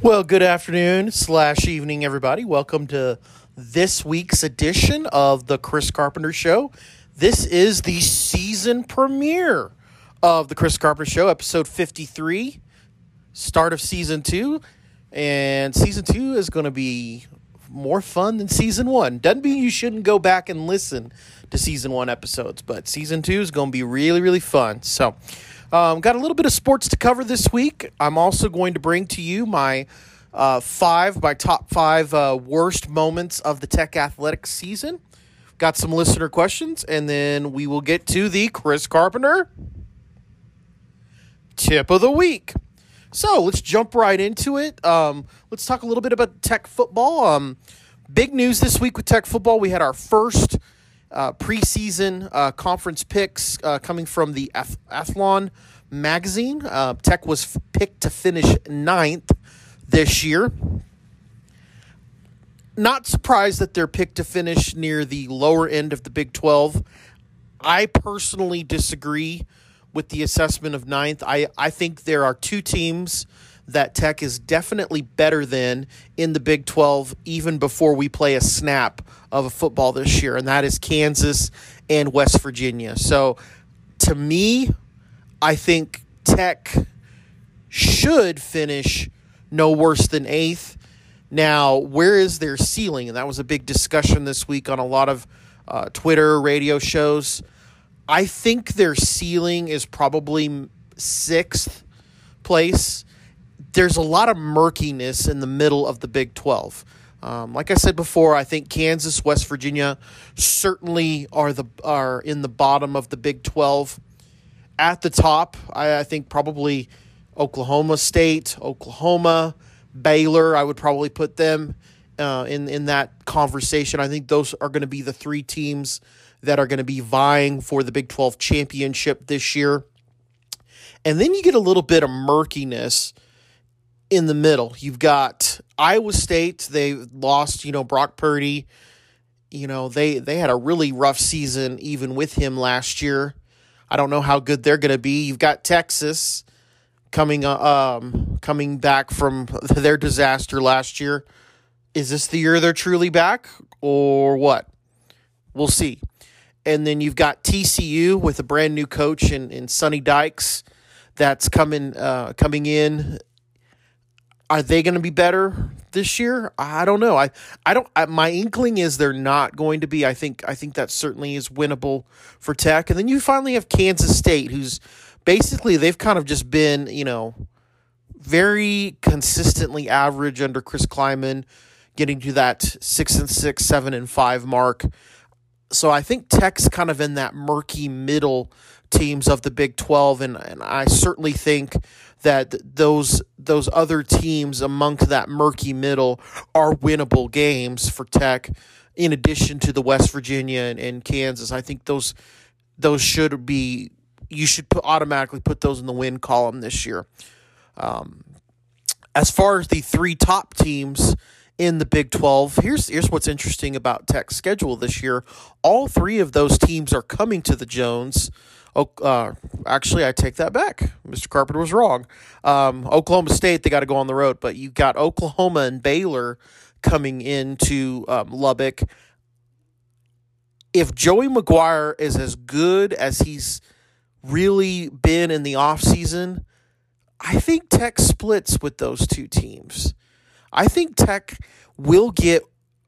Well, good afternoon slash evening, everybody. Welcome to this week's edition of the Chris Carpenter Show. This is the season premiere of the Chris Carpenter Show, episode 53, start of season two. And season two is going to be more fun than season one. Doesn't mean you shouldn't go back and listen to season one episodes, but season two is going to be really, really fun. So, um, got a little bit of sports to cover this week. I'm also going to bring to you my uh, five, my top five uh, worst moments of the Tech Athletics season. Got some listener questions, and then we will get to the Chris Carpenter tip of the week. So let's jump right into it. Um, let's talk a little bit about Tech football. Um, big news this week with Tech football. We had our first uh, preseason uh, conference picks uh, coming from the Ath- Athlon magazine. Uh, Tech was f- picked to finish ninth this year. Not surprised that they're picked to finish near the lower end of the Big 12. I personally disagree with the assessment of ninth. I, I think there are two teams that Tech is definitely better than in the Big 12 even before we play a snap of a football this year, and that is Kansas and West Virginia. So to me, I think Tech should finish no worse than eighth. Now, where is their ceiling? And that was a big discussion this week on a lot of uh, Twitter, radio shows. I think their ceiling is probably sixth place. There's a lot of murkiness in the middle of the Big 12. Um, like I said before, I think Kansas, West Virginia certainly are the are in the bottom of the Big 12. At the top, I, I think probably Oklahoma State, Oklahoma, Baylor. I would probably put them uh, in in that conversation. I think those are going to be the three teams that are going to be vying for the Big 12 championship this year. And then you get a little bit of murkiness in the middle. You've got Iowa State. They lost, you know, Brock Purdy. You know, they they had a really rough season even with him last year. I don't know how good they're going to be. You've got Texas coming uh, um coming back from their disaster last year. Is this the year they're truly back or what? We'll see. And then you've got TCU with a brand new coach in, in Sonny Dykes that's coming uh, coming in are they going to be better this year? I don't know. I I don't. I, my inkling is they're not going to be. I think I think that certainly is winnable for Tech. And then you finally have Kansas State, who's basically they've kind of just been you know very consistently average under Chris Klieman, getting to that six and six, seven and five mark. So I think Tech's kind of in that murky middle teams of the Big 12 and, and I certainly think that those those other teams amongst that murky middle are winnable games for Tech in addition to the West Virginia and, and Kansas. I think those those should be you should put, automatically put those in the win column this year. Um, as far as the three top teams in the Big 12. Here's here's what's interesting about Tech's schedule this year. All three of those teams are coming to the Jones. Oh, uh, actually, I take that back. Mr. Carpenter was wrong. Um, Oklahoma State, they got to go on the road, but you got Oklahoma and Baylor coming into um, Lubbock. If Joey McGuire is as good as he's really been in the offseason, I think Tech splits with those two teams. I think Tech will get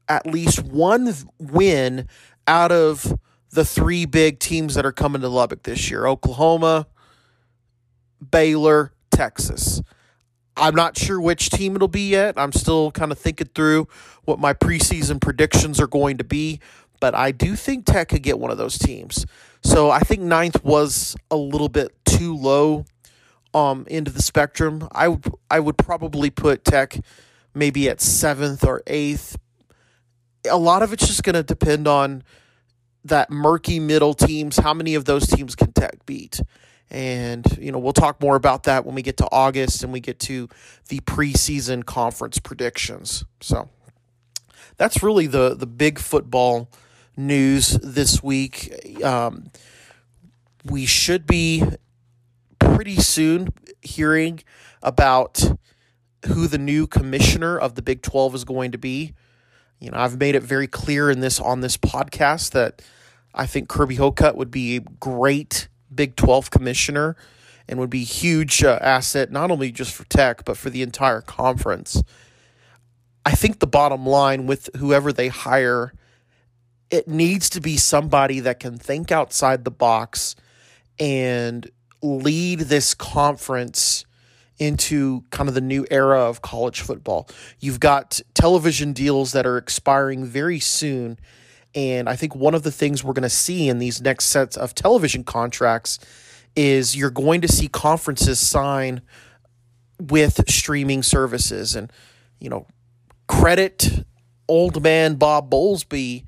at least one win out of the three big teams that are coming to Lubbock this year Oklahoma, Baylor, Texas. I'm not sure which team it'll be yet. I'm still kind of thinking through what my preseason predictions are going to be, but I do think Tech could get one of those teams. So I think ninth was a little bit too low um, into the spectrum. I I would probably put Tech maybe at seventh or eighth. A lot of it's just going to depend on that murky middle teams. How many of those teams can Tech beat? And, you know, we'll talk more about that when we get to August and we get to the preseason conference predictions. So that's really the, the big football news this week. Um, we should be pretty soon hearing about who the new commissioner of the Big 12 is going to be. You know, I've made it very clear in this on this podcast that I think Kirby Hocutt would be a great Big 12 commissioner and would be a huge uh, asset not only just for Tech but for the entire conference. I think the bottom line with whoever they hire it needs to be somebody that can think outside the box and lead this conference into kind of the new era of college football. You've got television deals that are expiring very soon. And I think one of the things we're going to see in these next sets of television contracts is you're going to see conferences sign with streaming services. And, you know, credit old man Bob Bowlesby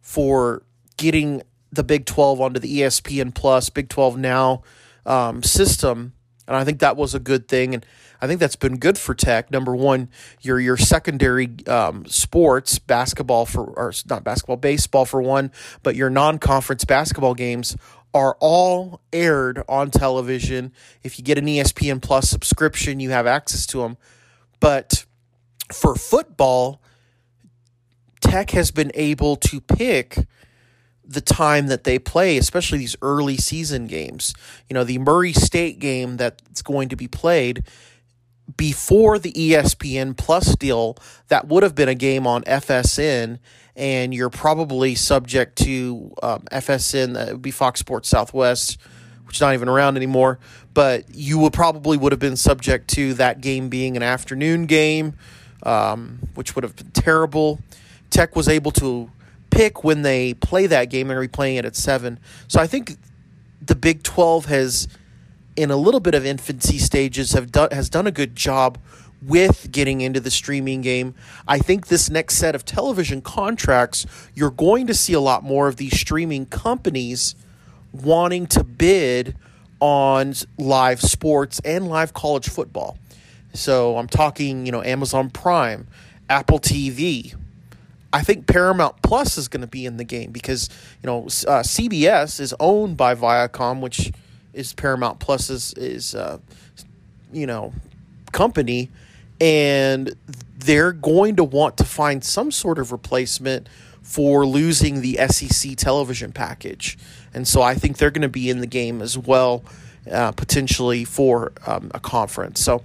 for getting the Big 12 onto the ESPN Plus, Big 12 Now um, system. And I think that was a good thing. And I think that's been good for Tech. Number one, your your secondary um, sports, basketball for or not basketball, baseball for one, but your non-conference basketball games are all aired on television. If you get an ESPN Plus subscription, you have access to them. But for football, Tech has been able to pick the time that they play, especially these early season games. You know, the Murray State game that's going to be played before the ESPN Plus deal, that would have been a game on FSN, and you're probably subject to um, FSN, that would be Fox Sports Southwest, which is not even around anymore. But you would probably would have been subject to that game being an afternoon game, um, which would have been terrible. Tech was able to pick when they play that game and replaying it at seven. So I think the Big Twelve has, in a little bit of infancy stages, have done has done a good job with getting into the streaming game. I think this next set of television contracts, you're going to see a lot more of these streaming companies wanting to bid on live sports and live college football. So I'm talking, you know, Amazon Prime, Apple TV, I think Paramount Plus is going to be in the game because you know uh, CBS is owned by Viacom, which is Paramount Plus's is uh, you know company, and they're going to want to find some sort of replacement for losing the SEC television package, and so I think they're going to be in the game as well, uh, potentially for um, a conference. So,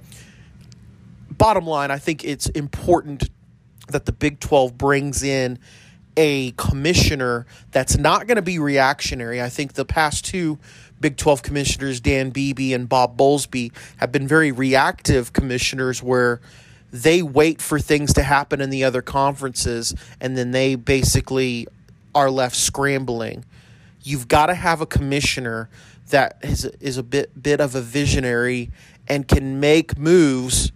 bottom line, I think it's important that the Big 12 brings in a commissioner that's not going to be reactionary. I think the past two Big 12 commissioners, Dan Beebe and Bob Bowlesby, have been very reactive commissioners where they wait for things to happen in the other conferences and then they basically are left scrambling. You've got to have a commissioner that is, is a bit bit of a visionary and can make moves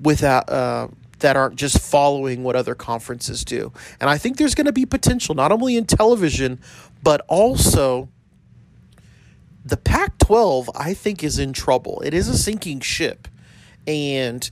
without uh, that aren't just following what other conferences do. And I think there's going to be potential not only in television, but also the Pac 12, I think, is in trouble. It is a sinking ship. And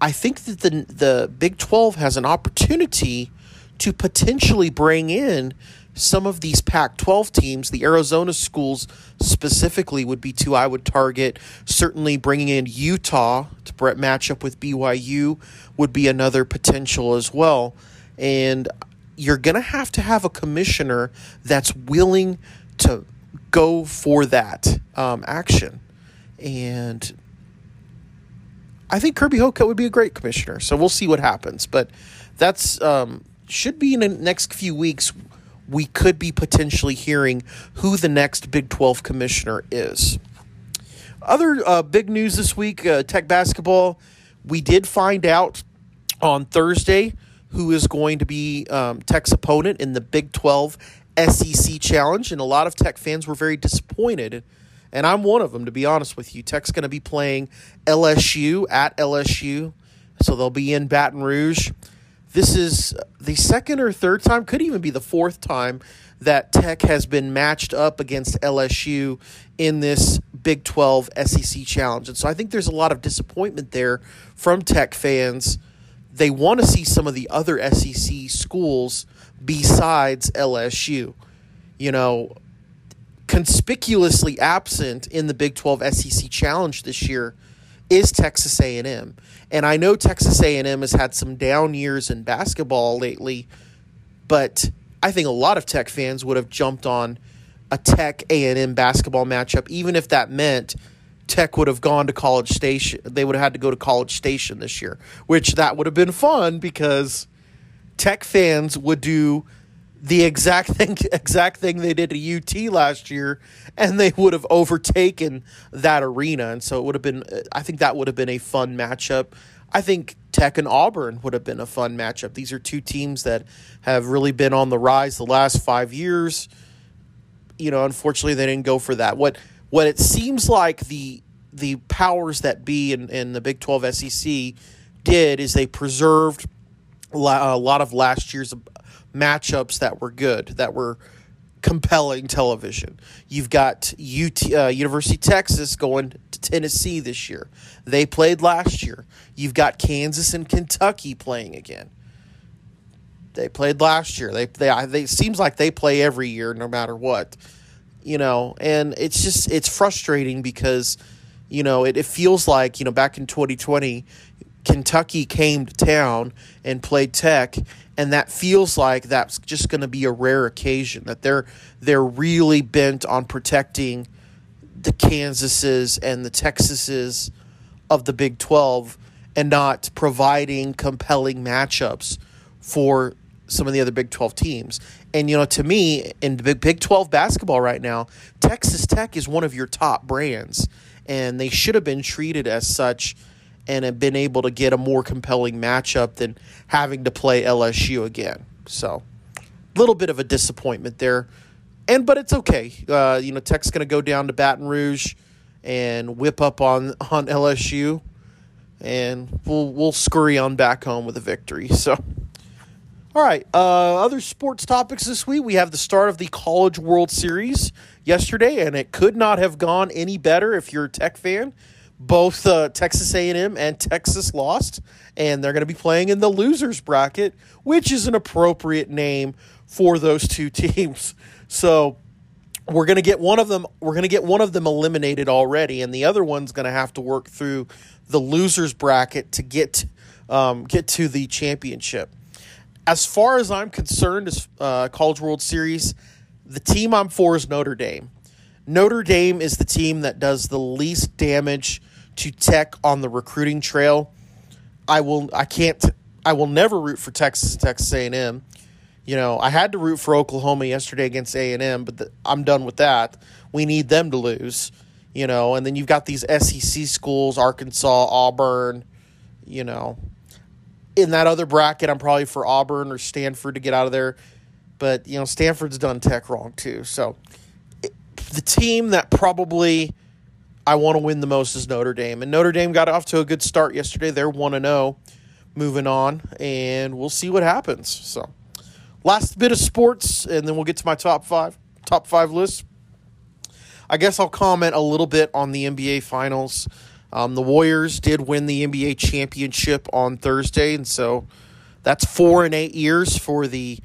I think that the, the Big 12 has an opportunity to potentially bring in some of these Pac 12 teams, the Arizona schools specifically, would be two I would target. Certainly, bringing in Utah to match up with BYU would be another potential as well. And you're going to have to have a commissioner that's willing to go for that um, action. And I think Kirby Hocutt would be a great commissioner. So we'll see what happens. But that's um, should be in the next few weeks we could be potentially hearing who the next Big 12 commissioner is. Other uh, big news this week uh, Tech basketball. We did find out on Thursday who is going to be um, Tech's opponent in the Big 12 SEC Challenge, and a lot of Tech fans were very disappointed. And I'm one of them, to be honest with you. Tech's going to be playing LSU at LSU, so they'll be in Baton Rouge. This is the second or third time, could even be the fourth time that Tech has been matched up against LSU in this Big 12 SEC challenge. And so I think there's a lot of disappointment there from Tech fans. They want to see some of the other SEC schools besides LSU. You know, conspicuously absent in the Big 12 SEC challenge this year – is Texas A&M. And I know Texas A&M has had some down years in basketball lately, but I think a lot of Tech fans would have jumped on a Tech A&M basketball matchup even if that meant Tech would have gone to College Station. They would have had to go to College Station this year, which that would have been fun because Tech fans would do the exact thing exact thing they did to UT last year and they would have overtaken that arena and so it would have been I think that would have been a fun matchup. I think Tech and Auburn would have been a fun matchup. These are two teams that have really been on the rise the last 5 years. You know, unfortunately they didn't go for that. What what it seems like the the powers that be in, in the Big 12 SEC did is they preserved a lot of last year's matchups that were good, that were compelling television. You've got UT, uh, University of Texas going to Tennessee this year. They played last year. You've got Kansas and Kentucky playing again. They played last year. They they they seems like they play every year no matter what. You know, and it's just it's frustrating because you know, it, it feels like, you know, back in 2020, Kentucky came to town and played Tech and that feels like that's just going to be a rare occasion that they're they're really bent on protecting the Kansases and the Texases of the Big 12 and not providing compelling matchups for some of the other Big 12 teams. And you know, to me, in the Big 12 basketball right now, Texas Tech is one of your top brands and they should have been treated as such and have been able to get a more compelling matchup than having to play LSU again. So, a little bit of a disappointment there, and but it's okay. Uh, you know, Tech's going to go down to Baton Rouge and whip up on on LSU, and we'll we'll scurry on back home with a victory. So. All right. Uh, other sports topics this week. We have the start of the College World Series yesterday, and it could not have gone any better if you're a Tech fan both uh, Texas A&M and Texas lost, and they're going to be playing in the losers bracket, which is an appropriate name for those two teams. So we're going to get one of them. We're going to get one of them eliminated already, and the other one's going to have to work through the losers bracket to get um, get to the championship. As far as I'm concerned, as uh, College World Series, the team I'm for is Notre Dame. Notre Dame is the team that does the least damage to Tech on the recruiting trail. I will I can't I will never root for Texas Texas A&M. You know, I had to root for Oklahoma yesterday against A&M, but the, I'm done with that. We need them to lose, you know, and then you've got these SEC schools, Arkansas, Auburn, you know. In that other bracket, I'm probably for Auburn or Stanford to get out of there. But, you know, Stanford's done Tech wrong too. So, it, the team that probably I want to win the most is Notre Dame. And Notre Dame got off to a good start yesterday. They're 1 0 moving on, and we'll see what happens. So, last bit of sports, and then we'll get to my top five top five list. I guess I'll comment a little bit on the NBA Finals. Um, the Warriors did win the NBA championship on Thursday, and so that's four and eight years for the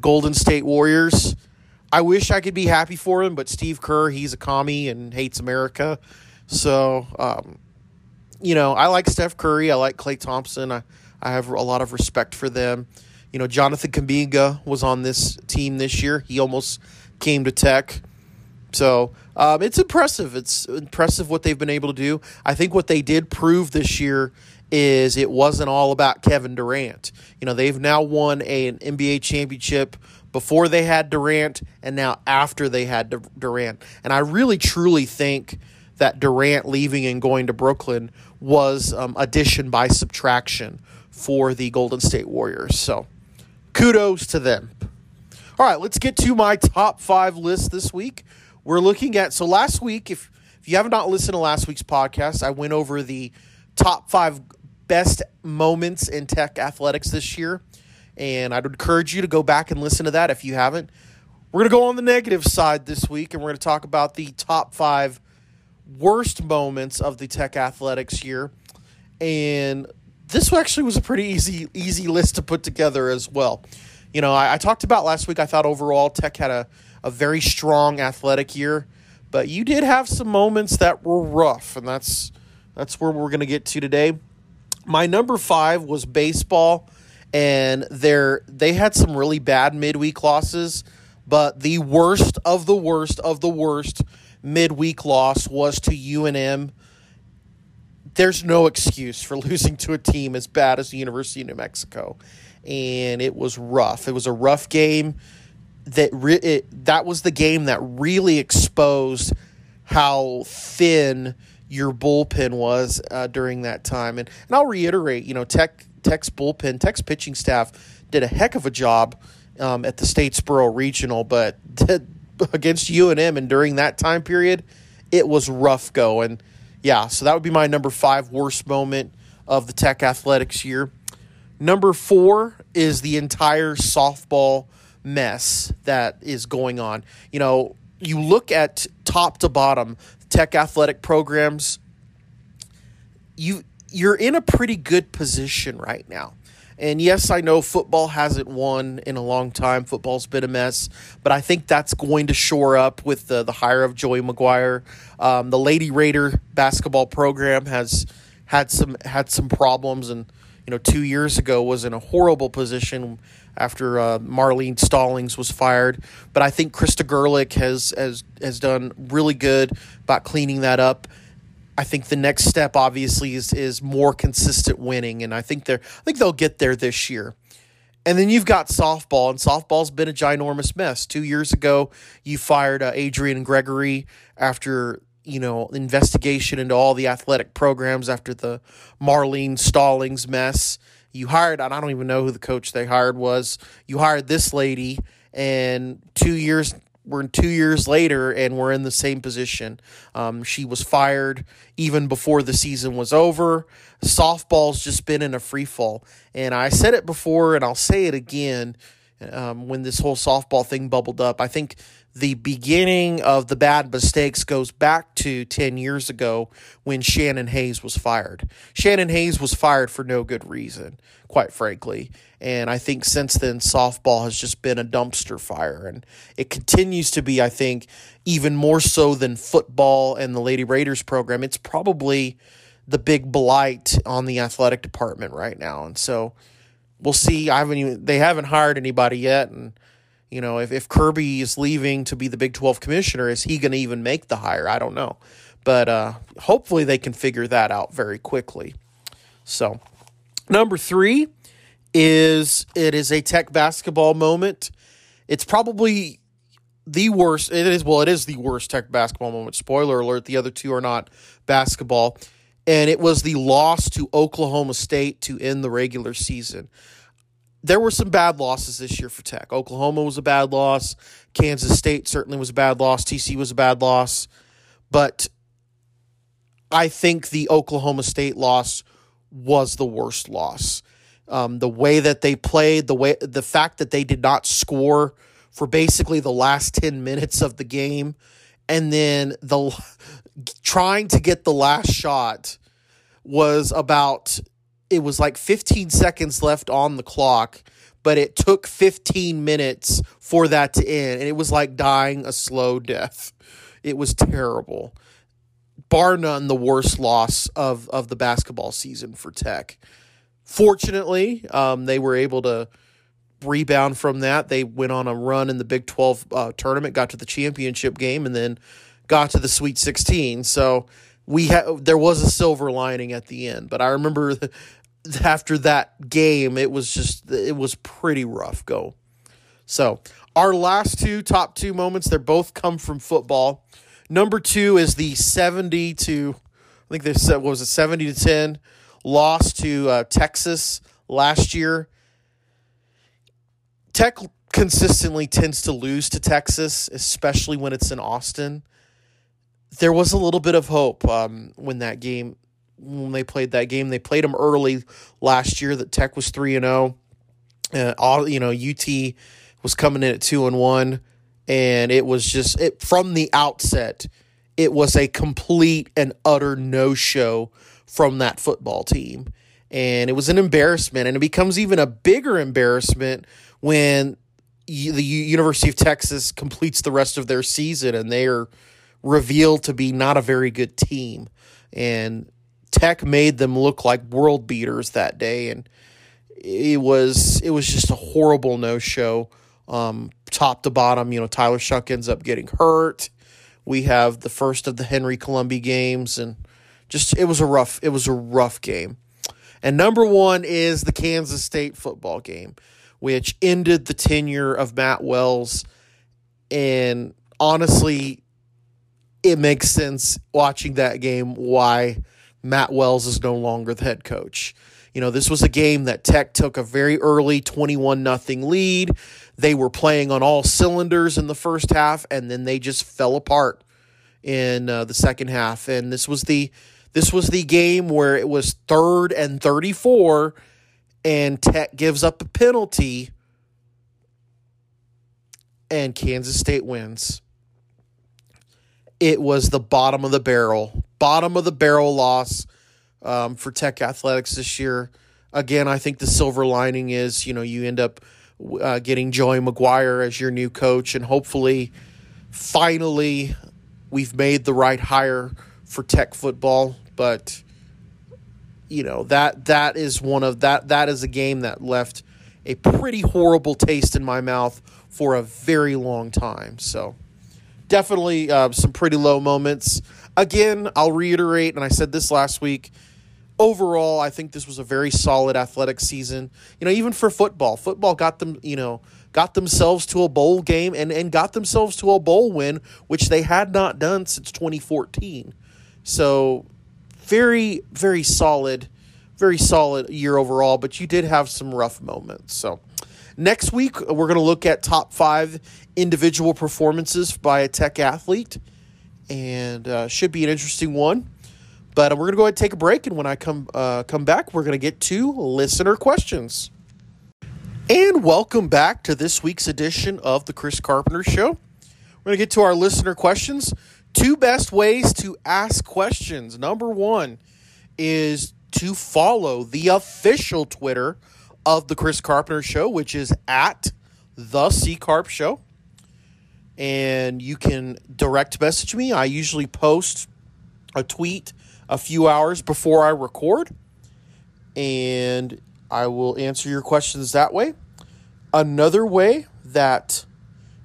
Golden State Warriors. I wish I could be happy for him, but Steve Kerr, he's a commie and hates America. So, um, you know, I like Steph Curry. I like Klay Thompson. I, I have a lot of respect for them. You know, Jonathan Kuminga was on this team this year. He almost came to Tech. So um, it's impressive. It's impressive what they've been able to do. I think what they did prove this year is it wasn't all about Kevin Durant. You know, they've now won a, an NBA championship before they had Durant and now after they had Durant. And I really truly think that Durant leaving and going to Brooklyn was um, addition by subtraction for the Golden State Warriors. So kudos to them. All right, let's get to my top five list this week. We're looking at so last week, if if you have not listened to last week's podcast, I went over the top five best moments in tech athletics this year and I'd encourage you to go back and listen to that if you haven't. We're going to go on the negative side this week, and we're going to talk about the top five worst moments of the Tech Athletics year. And this actually was a pretty easy easy list to put together as well. You know, I, I talked about last week. I thought overall Tech had a, a very strong athletic year, but you did have some moments that were rough, and that's That's where we're going to get to today. My number five was baseball, and they're they had some really bad midweek losses, but the worst of the worst of the worst midweek loss was to UNM. There's no excuse for losing to a team as bad as the University of New Mexico, and it was rough. It was a rough game. That re- it, that was the game that really exposed how thin your bullpen was uh, during that time. And and I'll reiterate, you know, Tech Tech's bullpen, Tech's pitching staff did a heck of a job um, at the Statesboro Regional, but against UNM and during that time period, it was rough go. And yeah, so that would be my number five worst moment of the Tech athletics year. Number four is the entire softball mess that is going on. You know, you look at top to bottom tech athletic programs, you you're in a pretty good position right now. And yes, I know football hasn't won in a long time. Football's been a mess, but I think that's going to shore up with the, the hire of Joey McGuire. Um, the Lady Raider basketball program has had some had some problems, and you know, two years ago was in a horrible position after uh, Marlene Stallings was fired. But I think Krista Gerlich has has has done really good about cleaning that up. I think the next step obviously is is more consistent winning, and I think they're I think they'll get there this year. And then you've got softball, and softball's been a ginormous mess. Two years ago, you fired uh, Adrian Gregory after you know investigation into all the athletic programs after the Marlene Stallings mess. You hired, and I don't even know who the coach they hired was. You hired this lady, and two years we're two years later and we're in the same position. Um, she was fired even before the season was over. Softball's just been in a free fall. And I said it before and I'll say it again um, when this whole softball thing bubbled up. I think the beginning of the bad mistakes goes back to 10 years ago when Shannon Hayes was fired. Shannon Hayes was fired for no good reason, quite frankly. And I think since then, softball has just been a dumpster fire. And it continues to be, I think, even more so than football and the Lady Raiders program. It's probably the big blight on the athletic department right now. And so we'll see. I haven't even, they haven't hired anybody yet. And you know, if, if Kirby is leaving to be the Big 12 commissioner, is he going to even make the hire? I don't know. But uh, hopefully they can figure that out very quickly. So, number three is it is a tech basketball moment. It's probably the worst. It is, well, it is the worst tech basketball moment. Spoiler alert, the other two are not basketball. And it was the loss to Oklahoma State to end the regular season there were some bad losses this year for Tech. Oklahoma was a bad loss. Kansas State certainly was a bad loss. TC was a bad loss. But I think the Oklahoma State loss was the worst loss. Um, the way that they played, the way the fact that they did not score for basically the last 10 minutes of the game and then the trying to get the last shot was about it was like 15 seconds left on the clock, but it took 15 minutes for that to end. And it was like dying a slow death. It was terrible. Bar none, the worst loss of, of the basketball season for Tech. Fortunately, um, they were able to rebound from that. They went on a run in the Big 12 uh, tournament, got to the championship game, and then got to the Sweet 16. So we had there was a silver lining at the end. But I remember after that game, it was just it was pretty rough go. So our last two top two moments, they're both come from football. Number two is the seventy to, I think they said what was it seventy to ten loss to uh, Texas last year. Tech consistently tends to lose to Texas, especially when it's in Austin. There was a little bit of hope um, when that game when they played that game. They played them early last year. That Tech was three and zero. Uh, all you know, UT was coming in at two and one, and it was just it from the outset. It was a complete and utter no show from that football team, and it was an embarrassment. And it becomes even a bigger embarrassment when the University of Texas completes the rest of their season and they are revealed to be not a very good team. And Tech made them look like world beaters that day, and it was it was just a horrible no show, um, top to bottom. You know, Tyler Shough ends up getting hurt. We have the first of the Henry Columbia games, and just it was a rough it was a rough game. And number one is the Kansas State football game, which ended the tenure of Matt Wells. And honestly, it makes sense watching that game why Matt Wells is no longer the head coach. You know, this was a game that Tech took a very early 21 nothing lead. They were playing on all cylinders in the first half and then they just fell apart in uh, the second half and this was the this was the game where it was third and 34 and Tech gives up a penalty and Kansas State wins. It was the bottom of the barrel, bottom of the barrel loss um, for Tech Athletics this year. Again, I think the silver lining is you know you end up uh, getting Joey McGuire as your new coach, and hopefully, finally, we've made the right hire for Tech football. But you know that that is one of that that is a game that left a pretty horrible taste in my mouth for a very long time. So definitely uh, some pretty low moments. Again, I'll reiterate, and I said this last week overall, I think this was a very solid athletic season. You know, even for football, football got them, you know, got themselves to a bowl game and, and got themselves to a bowl win, which they had not done since 2014. So, very, very solid, very solid year overall, but you did have some rough moments. So, next week, we're going to look at top five individual performances by a tech athlete, and uh, should be an interesting one. But we're gonna go ahead and take a break, and when I come uh, come back, we're gonna get to listener questions. And welcome back to this week's edition of the Chris Carpenter Show. We're gonna get to our listener questions. Two best ways to ask questions. Number one is to follow the official Twitter of the Chris Carpenter Show, which is at the C Carp Show. And you can direct message me. I usually post a tweet a few hours before I record, and I will answer your questions that way. Another way that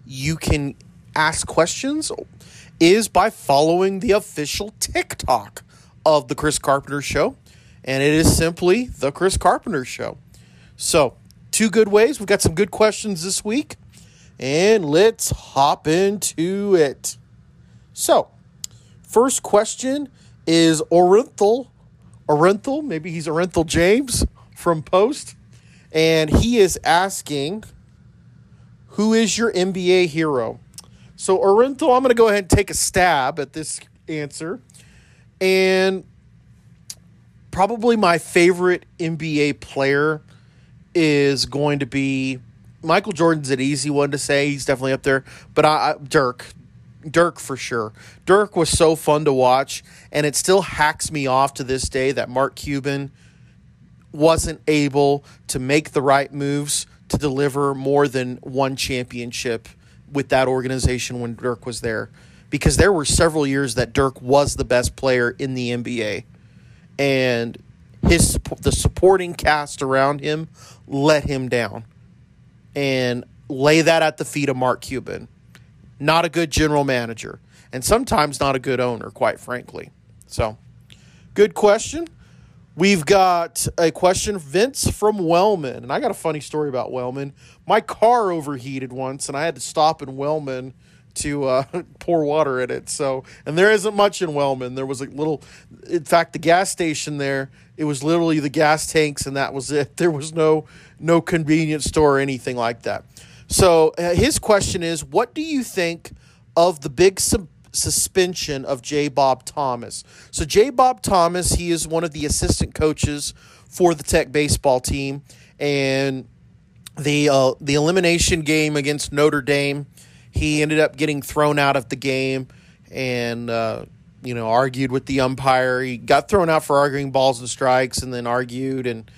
you can ask questions is by following the official TikTok of the Chris Carpenter Show, and it is simply the Chris Carpenter Show. So, two good ways. We've got some good questions this week, and let's hop into it. So, first question is Orenthal. Orenthal, maybe he's Orenthal James from Post. And he is asking, who is your NBA hero? So, Orenthal, I'm going to go ahead and take a stab at this answer. And probably my favorite NBA player is going to be Michael Jordan's an easy one to say. He's definitely up there. But I, Dirk, Dirk for sure. Dirk was so fun to watch, and it still hacks me off to this day that Mark Cuban wasn't able to make the right moves to deliver more than one championship with that organization when Dirk was there. Because there were several years that Dirk was the best player in the NBA. And his the supporting cast around him let him down. And lay that at the feet of Mark Cuban not a good general manager, and sometimes not a good owner, quite frankly. So, good question. We've got a question, Vince from Wellman. And I got a funny story about Wellman. My car overheated once, and I had to stop in Wellman to uh, pour water in it. So, and there isn't much in Wellman. There was a little, in fact, the gas station there, it was literally the gas tanks, and that was it. There was no no convenience store or anything like that. So uh, his question is, what do you think of the big su- suspension of J. Bob Thomas? So J. Bob Thomas, he is one of the assistant coaches for the Tech baseball team, and the uh, the elimination game against Notre Dame, he ended up getting thrown out of the game, and. Uh, you know, argued with the umpire. He got thrown out for arguing balls and strikes, and then argued and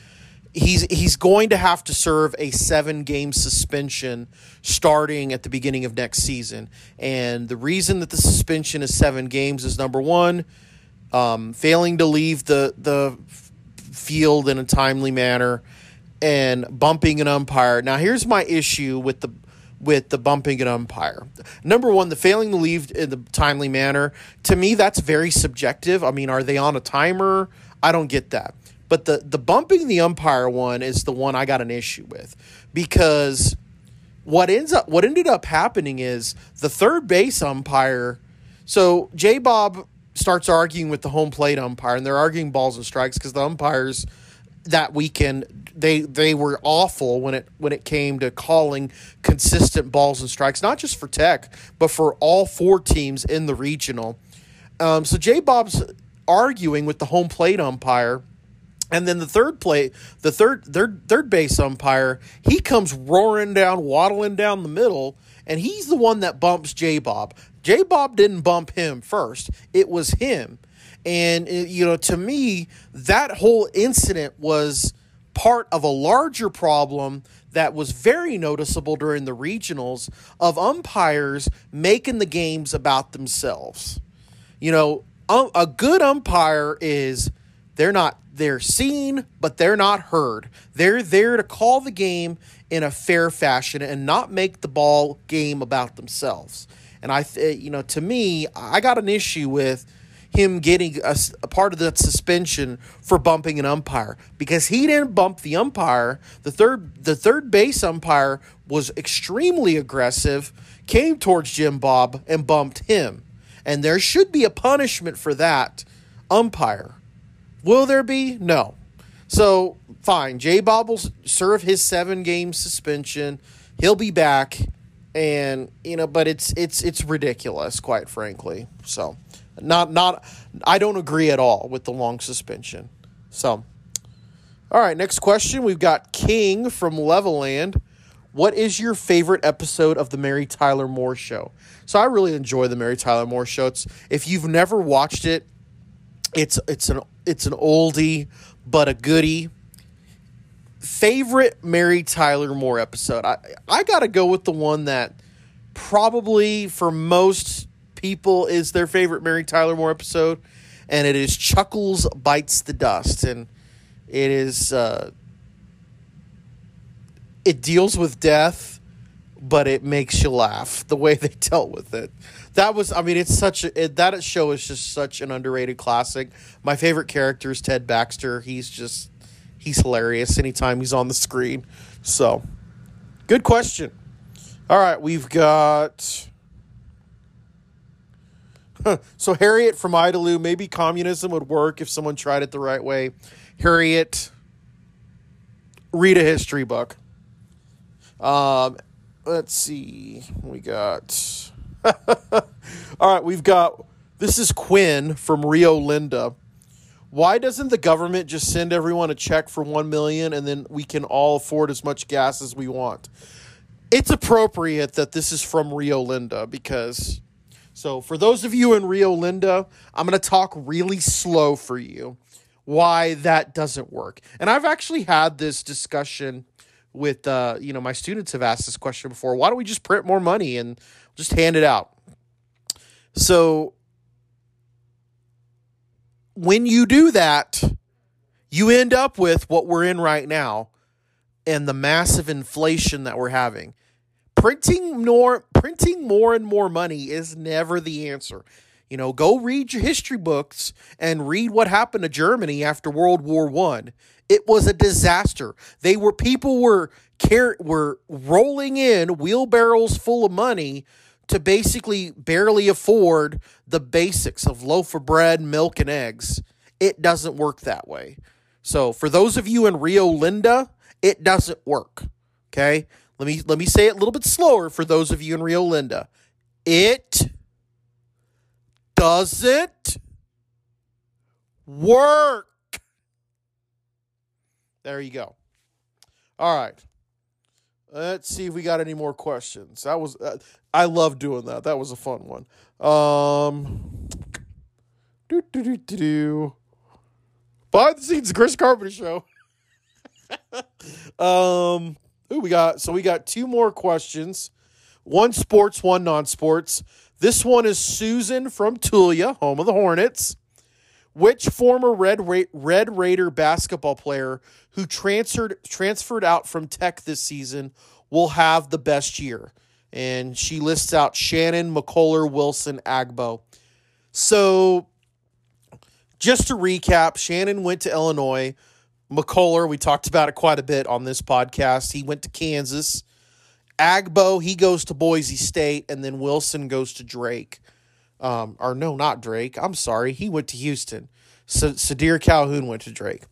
he's he's going to have to serve a seven game suspension starting at the beginning of next season. And the reason that the suspension is seven games is number one, um, failing to leave the the field in a timely manner, and bumping an umpire. Now, here's my issue with the with the bumping an umpire. Number one, the failing to leave in the timely manner. To me, that's very subjective. I mean, are they on a timer? I don't get that. But the the bumping the umpire one is the one I got an issue with because what ends up what ended up happening is the third base umpire. So J Bob starts arguing with the home plate umpire, and they're arguing balls and strikes because the umpires that weekend they they were awful when it when it came to calling consistent balls and strikes, not just for Tech but for all four teams in the regional. Um, so J Bob's arguing with the home plate umpire. And then the third plate, the third third third base umpire, he comes roaring down, waddling down the middle, and he's the one that bumps J Bob. J Bob didn't bump him first; it was him. And you know, to me, that whole incident was part of a larger problem that was very noticeable during the regionals of umpires making the games about themselves. You know, um, a good umpire is they're not they're seen but they're not heard. They're there to call the game in a fair fashion and not make the ball game about themselves. And I you know, to me, I got an issue with him getting a, a, part of that suspension for bumping an umpire because he didn't bump the umpire. The third the third base umpire was extremely aggressive, came towards Jim Bob and bumped him. And there should be a punishment for that umpire. Will there be? No. So fine, J Bob will serve his seven game suspension. He'll be back and you know but it's it's it's ridiculous quite frankly so not not I don't agree at all with the long suspension. So all right, next question. We've got King from Levelland. What is your favorite episode of the Mary Tyler Moore show? So I really enjoy the Mary Tyler Moore show. It's if you've never watched it, it's it's an it's an oldie but a goodie. Favorite Mary Tyler Moore episode. I I got to go with the one that probably for most people is their favorite Mary Tyler Moore episode, and it is Chuckles Bites the Dust. And it is, uh, it deals with death, but it makes you laugh the way they dealt with it. That was, I mean, it's such a, it, that show is just such an underrated classic. My favorite character is Ted Baxter. He's just, he's hilarious anytime he's on the screen. So, good question. All right, we've got so Harriet from Idalou, maybe communism would work if someone tried it the right way. Harriet, read a history book. Um, let's see, we got. All right, we've got. This is Quinn from Rio Linda. Why doesn't the government just send everyone a check for one million and then we can all afford as much gas as we want? It's appropriate that this is from Rio Linda because so, for those of you in Rio Linda, I'm going to talk really slow for you why that doesn't work. And I've actually had this discussion with, uh, you know, my students have asked this question before. Why don't we just print more money and just hand it out? So, when you do that, you end up with what we're in right now and the massive inflation that we're having printing more printing more and more money is never the answer. You know, go read your history books and read what happened to Germany after World War 1. It was a disaster. They were people were car- were rolling in wheelbarrows full of money to basically barely afford the basics of loaf of bread, milk and eggs. It doesn't work that way. So, for those of you in Rio Linda, it doesn't work. Okay? Let me let me say it a little bit slower for those of you in Rio Linda. It doesn't work. There you go. All right. Let's see if we got any more questions. That was uh, I love doing that. That was a fun one. Um do do do do do. Behind the scenes Chris Carpenter show. um Ooh, we got so we got two more questions. One sports, one non-sports. This one is Susan from Tulia, home of the Hornets. Which former Red Ra- Red Raider basketball player who transferred transferred out from Tech this season will have the best year? And she lists out Shannon, McCullar, Wilson, Agbo. So, just to recap, Shannon went to Illinois. McCullar, we talked about it quite a bit on this podcast. He went to Kansas. Agbo, he goes to Boise State, and then Wilson goes to Drake. Um, or no, not Drake. I'm sorry. He went to Houston. So Sardaar Calhoun went to Drake.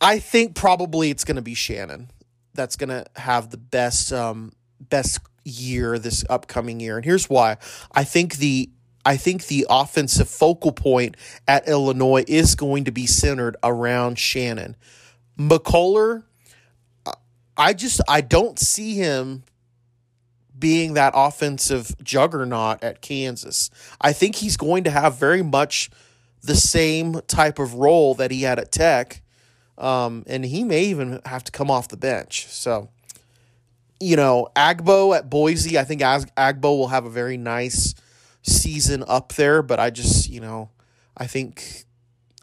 I think probably it's going to be Shannon that's going to have the best um, best year this upcoming year, and here's why. I think the I think the offensive focal point at Illinois is going to be centered around Shannon. McCullar, I just I don't see him being that offensive juggernaut at Kansas. I think he's going to have very much the same type of role that he had at Tech, um, and he may even have to come off the bench. So, you know, Agbo at Boise, I think Agbo will have a very nice season up there, but I just, you know, I think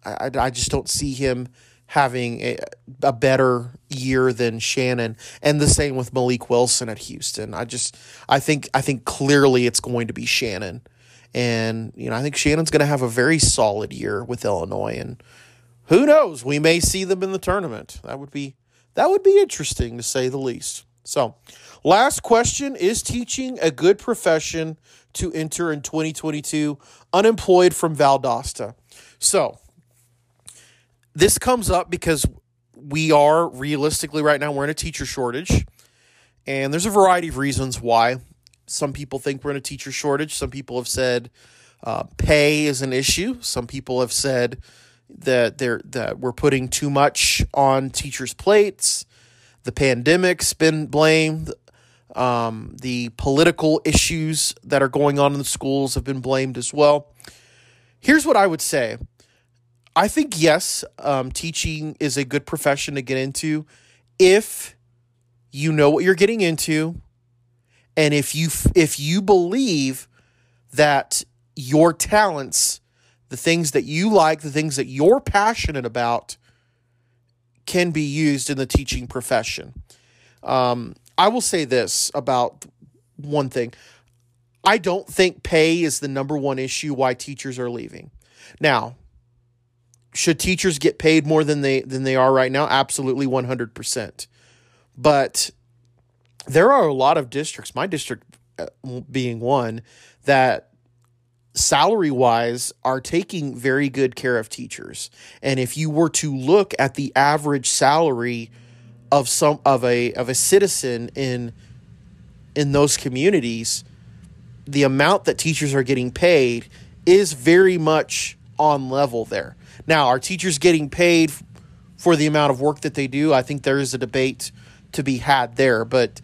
I, I just don't see him having a, a better year than Shannon and the same with Malik Wilson at Houston. I just I think I think clearly it's going to be Shannon. And you know, I think Shannon's going to have a very solid year with Illinois and who knows, we may see them in the tournament. That would be that would be interesting to say the least. So, last question is teaching a good profession to enter in 2022 unemployed from Valdosta. So, this comes up because we are realistically right now we're in a teacher shortage. And there's a variety of reasons why. Some people think we're in a teacher shortage. Some people have said uh, pay is an issue. Some people have said that they're that we're putting too much on teachers plates. The pandemic's been blamed um, the political issues that are going on in the schools have been blamed as well here's what i would say I think yes, um, teaching is a good profession to get into if you know what you're getting into, and if you if you believe that your talents, the things that you like, the things that you're passionate about, can be used in the teaching profession. Um, I will say this about one thing. I don't think pay is the number one issue why teachers are leaving. Now, should teachers get paid more than they than they are right now? Absolutely 100%. But there are a lot of districts, my district uh, being one, that salary wise are taking very good care of teachers. And if you were to look at the average salary of some of a of a citizen in in those communities, the amount that teachers are getting paid is very much on level there. Now, are teachers getting paid for the amount of work that they do? I think there is a debate to be had there, but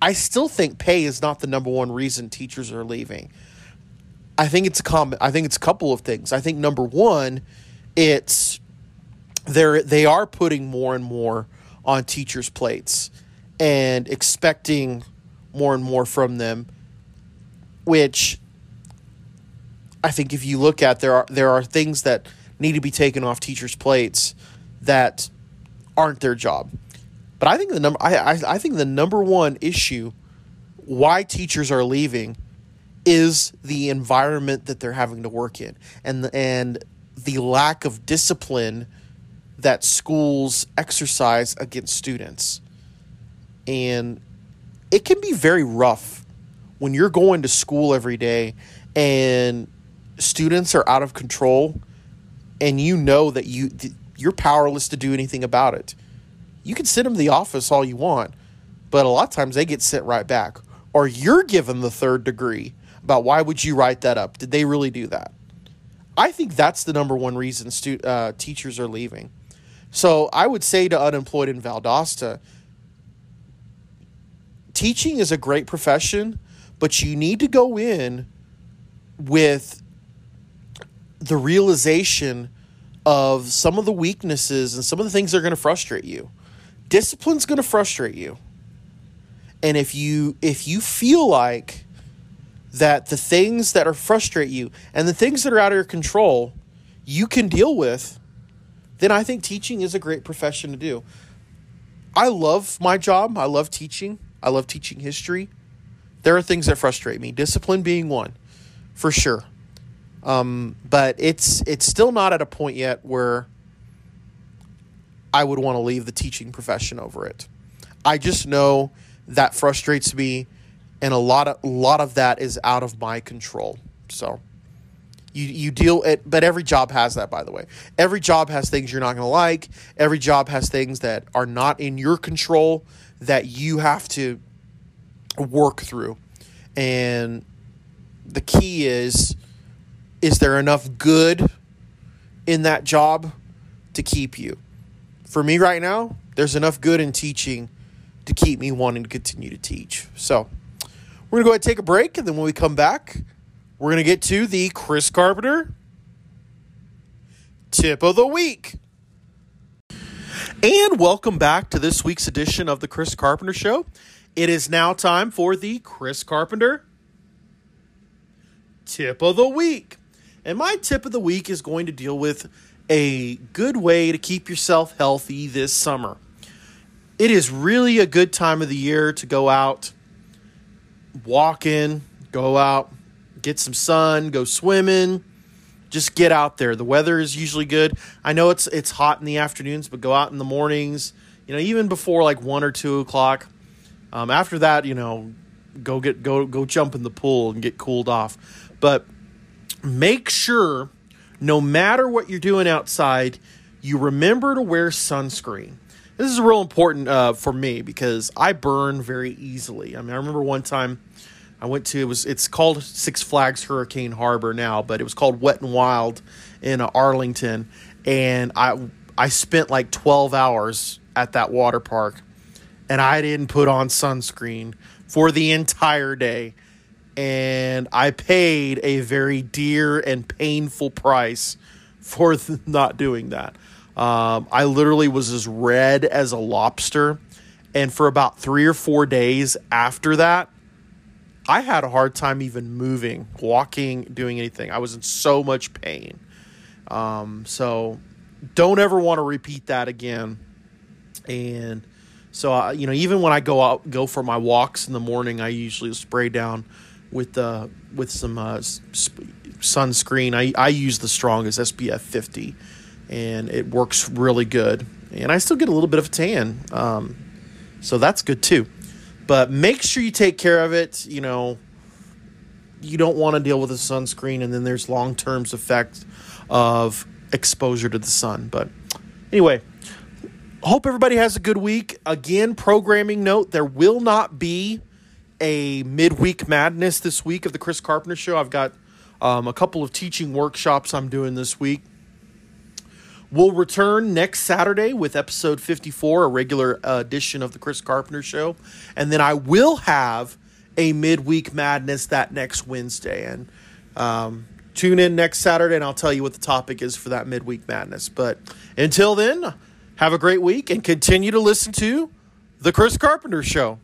I still think pay is not the number one reason teachers are leaving. I think it's a com- I think it's a couple of things. I think number one, it's they're they are putting more and more on teachers' plates and expecting more and more from them, which I think if you look at there are there are things that need to be taken off teachers' plates that aren't their job. But I think the number I, I, I think the number one issue why teachers are leaving is the environment that they're having to work in and the, and the lack of discipline that schools exercise against students. And it can be very rough when you're going to school every day and students are out of control and you know that you you're powerless to do anything about it. You can send them to the office all you want, but a lot of times they get sent right back, or you're given the third degree about why would you write that up? Did they really do that? I think that's the number one reason stu- uh, teachers are leaving. So I would say to unemployed in Valdosta, teaching is a great profession, but you need to go in with the realization of some of the weaknesses and some of the things that are going to frustrate you. Discipline's going to frustrate you. And if you if you feel like that the things that are frustrate you and the things that are out of your control, you can deal with, then I think teaching is a great profession to do. I love my job. I love teaching. I love teaching history. There are things that frustrate me, discipline being one, for sure. Um, but it's it's still not at a point yet where I would want to leave the teaching profession over it. I just know that frustrates me, and a lot of a lot of that is out of my control. So you you deal it, but every job has that. By the way, every job has things you're not going to like. Every job has things that are not in your control that you have to work through, and the key is is there enough good in that job to keep you? For me right now, there's enough good in teaching to keep me wanting to continue to teach. So, we're going to go ahead and take a break, and then when we come back, we're going to get to the Chris Carpenter tip of the week. And welcome back to this week's edition of the Chris Carpenter Show. It is now time for the Chris Carpenter tip of the week. And my tip of the week is going to deal with a good way to keep yourself healthy this summer. It is really a good time of the year to go out, walk in, go out, get some sun, go swimming. Just get out there. The weather is usually good. I know it's it's hot in the afternoons, but go out in the mornings. You know, even before like one or two o'clock. Um, after that, you know, go get go go jump in the pool and get cooled off. But make sure no matter what you're doing outside, you remember to wear sunscreen. This is real important uh, for me because I burn very easily. I mean, I remember one time I went to it was it's called Six Flags Hurricane Harbor now, but it was called Wet and Wild in Arlington, and I I spent like 12 hours at that water park, and I didn't put on sunscreen for the entire day. And I paid a very dear and painful price for th- not doing that. Um, I literally was as red as a lobster, and for about three or four days after that, I had a hard time even moving, walking, doing anything. I was in so much pain. Um, so don't ever want to repeat that again. And so, uh, you know, even when I go out, go for my walks in the morning, I usually spray down with uh, with some uh, sp- sunscreen. I, I use the strongest SPF 50, and it works really good. And I still get a little bit of a tan, um, so that's good too. But make sure you take care of it. You know, you don't want to deal with the sunscreen, and then there's long term effects of exposure to the sun. But anyway, hope everybody has a good week. Again, programming note: there will not be a midweek madness this week of the Chris Carpenter Show. I've got um, a couple of teaching workshops I'm doing this week. We'll return next Saturday with episode 54, a regular edition of the Chris Carpenter Show. And then I will have a midweek madness that next Wednesday. And um, tune in next Saturday and I'll tell you what the topic is for that midweek madness. But until then, have a great week and continue to listen to The Chris Carpenter Show.